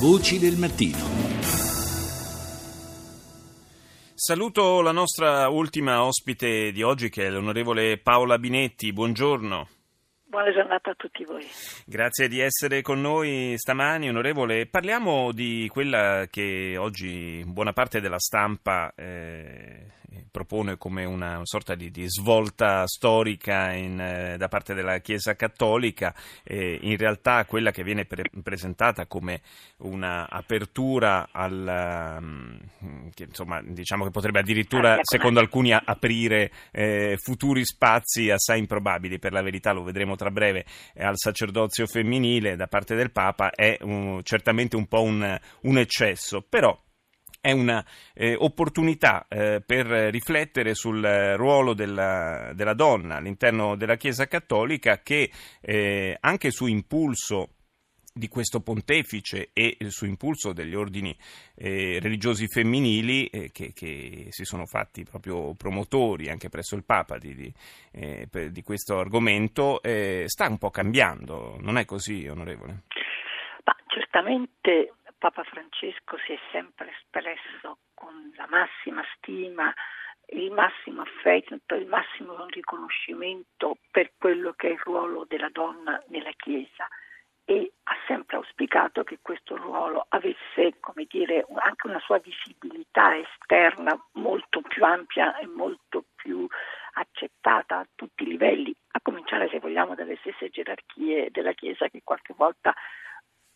Voci del mattino. Saluto la nostra ultima ospite di oggi che è l'onorevole Paola Binetti. Buongiorno. Buona giornata a tutti voi. Grazie di essere con noi stamani, onorevole. Parliamo di quella che oggi buona parte della stampa eh, propone come una sorta di, di svolta storica in, eh, da parte della Chiesa Cattolica, eh, in realtà quella che viene pre- presentata come un'apertura al, um, che, insomma, diciamo che potrebbe addirittura, secondo alcuni, aprire eh, futuri spazi assai improbabili, per la verità lo vedremo tra breve, eh, al sacerdozio femminile da parte del Papa, è un, certamente un po' un, un eccesso, però è un'opportunità eh, eh, per riflettere sul ruolo della, della, donna all'interno della Chiesa Cattolica che eh, anche su impulso di questo pontefice e su impulso degli ordini eh, religiosi femminili eh, che, che, si sono fatti proprio promotori anche presso il Papa di, di, eh, di questo argomento, eh, sta un po' cambiando, non è così, onorevole? Ma certamente Papa Francesco si è sempre espresso con la massima stima, il massimo affetto, il massimo riconoscimento per quello che è il ruolo della donna nella Chiesa e ha sempre auspicato che questo ruolo avesse, come dire, anche una sua visibilità esterna molto più ampia e molto più accettata a tutti i livelli, a cominciare se vogliamo dalle stesse gerarchie della Chiesa che qualche volta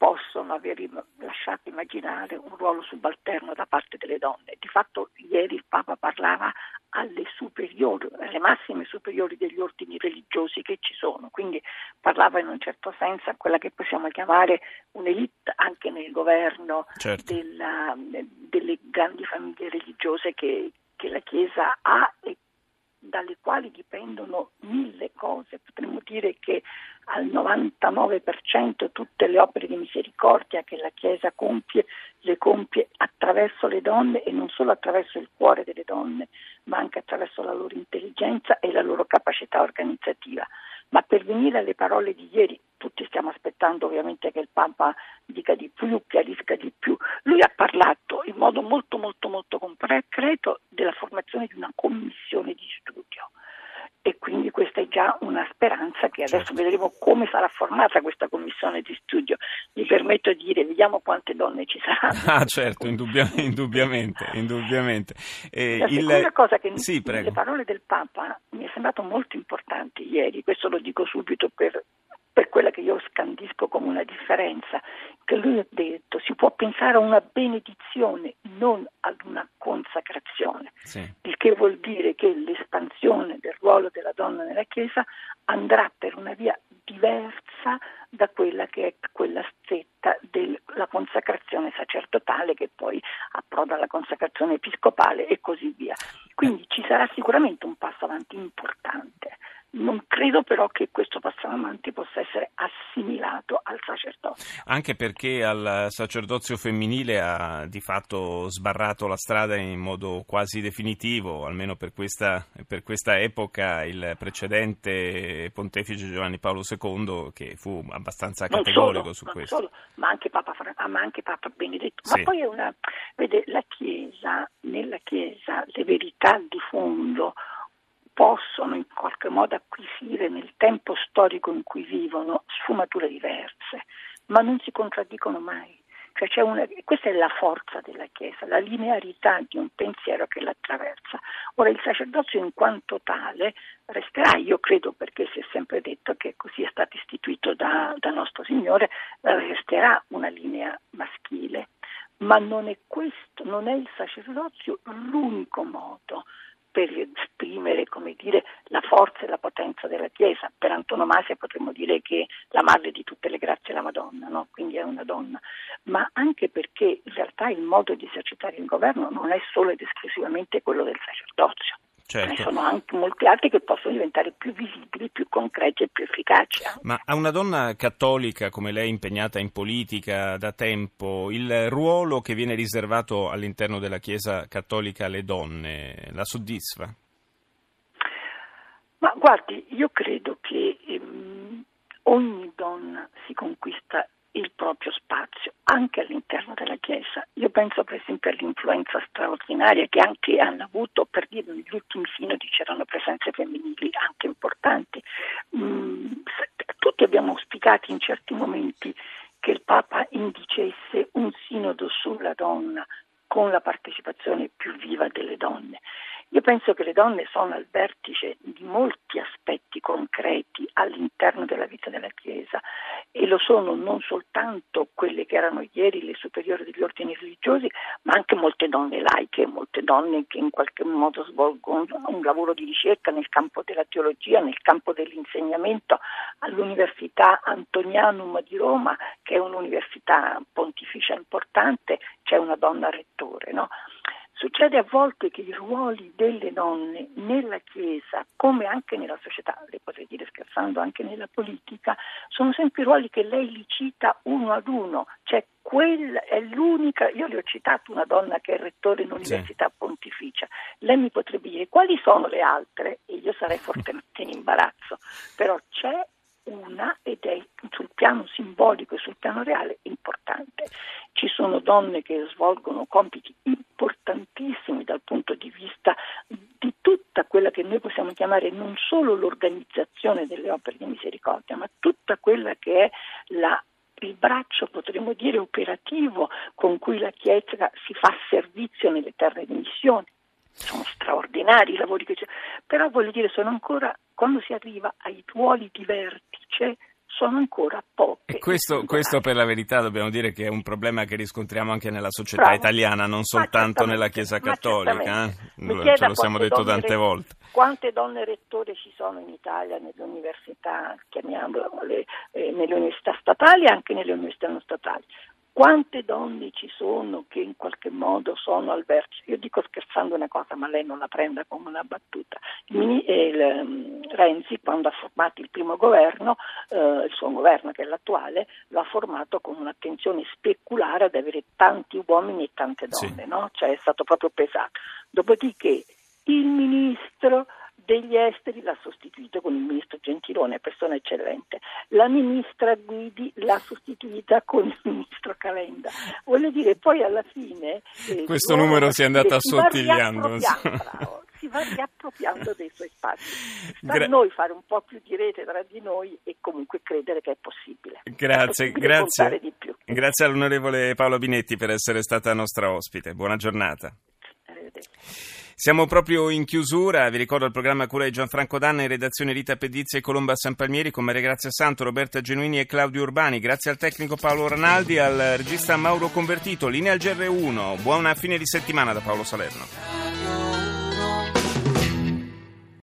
possono aver lasciato immaginare un ruolo subalterno da parte delle donne. Di fatto ieri il Papa parlava alle superiori, alle massime superiori degli ordini religiosi che ci sono, quindi parlava in un certo senso a quella che possiamo chiamare un'elite anche nel governo certo. della, delle grandi famiglie religiose che, che la Chiesa ha e dalle quali dipendono mille cose. Potremmo dire che al 99% tutte le opere di misericordia che la Chiesa compie, le compie attraverso le donne e non solo attraverso il cuore delle donne, ma anche attraverso la loro intelligenza e la loro capacità organizzativa. Ma per venire alle parole di ieri, tutti stiamo aspettando ovviamente che il Papa dica di più, chiarisca di più. Lui ha parlato in modo molto molto molto concreto della formazione di una commissione di studio e quindi questa è già una che adesso certo. vedremo come sarà formata questa commissione di studio. Mi permetto di dire, vediamo quante donne ci saranno. Ah certo, indubbia, indubbiamente, indubbiamente. Eh, La seconda il... cosa che sì, le parole del Papa mi è sembrato molto importante ieri, questo lo dico subito per per quella che io scandisco come una differenza, che lui ha detto si può pensare a una benedizione, non ad una consacrazione, sì. il che vuol dire che l'espansione del ruolo della donna nella Chiesa andrà per una via diversa da quella che è quella stretta della consacrazione sacerdotale che poi approda alla consacrazione episcopale e così via. Quindi ci sarà sicuramente un passo avanti importante. Non credo però che questo passo avanti possa essere assimilato al sacerdozio. Anche perché al sacerdozio femminile ha di fatto sbarrato la strada in modo quasi definitivo, almeno per questa, per questa epoca, il precedente pontefice Giovanni Paolo II che fu abbastanza categorico solo, su questo. Solo, ma, anche Papa, ma anche Papa Benedetto. Sì. Ma poi è una, vede, la Chiesa, nella Chiesa le verità di fondo possono in qualche modo storico in cui vivono sfumature diverse, ma non si contraddicono mai. Cioè una, questa è la forza della Chiesa, la linearità di un pensiero che l'attraversa. Ora il sacerdozio in quanto tale resterà, io credo perché si è sempre detto che così è stato istituito da, da nostro Signore, resterà una linea maschile, ma non è questo, non è il sacerdozio l'unico modo per esprimere dire, la forza e la potenza della Chiesa. Per antonomasia potremmo dire che la madre di tutte le grazie è la Madonna, no? quindi è una donna, ma anche perché in realtà il modo di esercitare il governo non è solo ed esclusivamente quello del sacerdozio. Certo. Ce ne sono anche molti altri che possono diventare più visibili, più concreti e più efficaci. Ma a una donna cattolica come lei, impegnata in politica da tempo, il ruolo che viene riservato all'interno della Chiesa cattolica alle donne la soddisfa? Ma guardi, io credo che ehm, ogni donna si conquista il proprio spazio anche all'interno della Chiesa. Io penso per esempio all'influenza straordinaria che anche hanno avuto, per dire negli ultimi sinodi c'erano presenze femminili anche importanti. Mm, tutti abbiamo auspicato in certi momenti che il Papa indicesse un sinodo sulla donna con la partecipazione più viva delle donne. Io penso che le donne sono al vertice di molti aspetti concreti all'interno della vita della Chiesa e lo sono non soltanto quelle che erano ieri le superiori degli ordini religiosi, ma anche molte donne laiche, molte donne che in qualche modo svolgono un lavoro di ricerca nel campo della teologia, nel campo dell'insegnamento all'Università Antonianum di Roma, che è un'università pontificia importante, c'è una donna rettore. No? Succede a volte che i ruoli delle donne nella Chiesa, come anche nella società, le potrei dire scherzando anche nella politica, sono sempre ruoli che lei li cita uno ad uno, cioè quella è l'unica, io le ho citato una donna che è rettore in università sì. pontificia, lei mi potrebbe dire quali sono le altre? E io sarei fortemente in imbarazzo, però c'è una ed è sul piano simbolico e sul piano reale importante. Ci sono donne che svolgono compiti importantissimi dal punto di vista di tutta quella che noi possiamo chiamare non solo l'organizzazione delle opere di misericordia, ma tutta quella che è la il braccio, potremmo dire, operativo con cui la Chiesa si fa servizio nelle terre di missione sono straordinari i lavori che c'è, però voglio dire, sono ancora, quando si arriva ai ruoli di vertice, sono ancora poche. E questo, questo, per la verità dobbiamo dire che è un problema che riscontriamo anche nella società Bravo. italiana, non soltanto nella Chiesa cattolica. Eh? Ce lo siamo detto tante re... volte. Quante donne rettore ci sono in Italia nelle università, chiamiamole, eh, nelle università statali e anche nelle università non statali? Quante donne ci sono che in qualche modo sono al vertice? Io dico scherzando una cosa, ma lei non la prenda come una battuta. Il, il, um, Renzi, quando ha formato il primo governo, eh, il suo governo che è l'attuale, lo ha formato con un'attenzione speculare ad avere tanti uomini e tante donne, sì. no? Cioè è stato proprio pesato. Dopodiché il ministro degli esteri l'ha sostituito con il ministro Gentilone, persona eccellente. La ministra Guidi l'ha sostituita con il ministro Calenda. Voglio dire, poi alla fine... Eh, Questo numero si è andato assottigliando. Si va riappropriando dei suoi spazi. Sta Gra- a noi fare un po' più di rete tra di noi e comunque credere che è possibile. Grazie, è possibile grazie. Grazie all'onorevole Paolo Binetti per essere stata nostra ospite. Buona giornata. Siamo proprio in chiusura, vi ricordo il programma cura di Gianfranco Danna in redazione Rita Pedizia e Colomba San Palmieri con Maria Grazia Santo, Roberta Genuini e Claudio Urbani. Grazie al tecnico Paolo Ranaldi, al regista Mauro Convertito, linea al GR1. Buona fine di settimana da Paolo Salerno.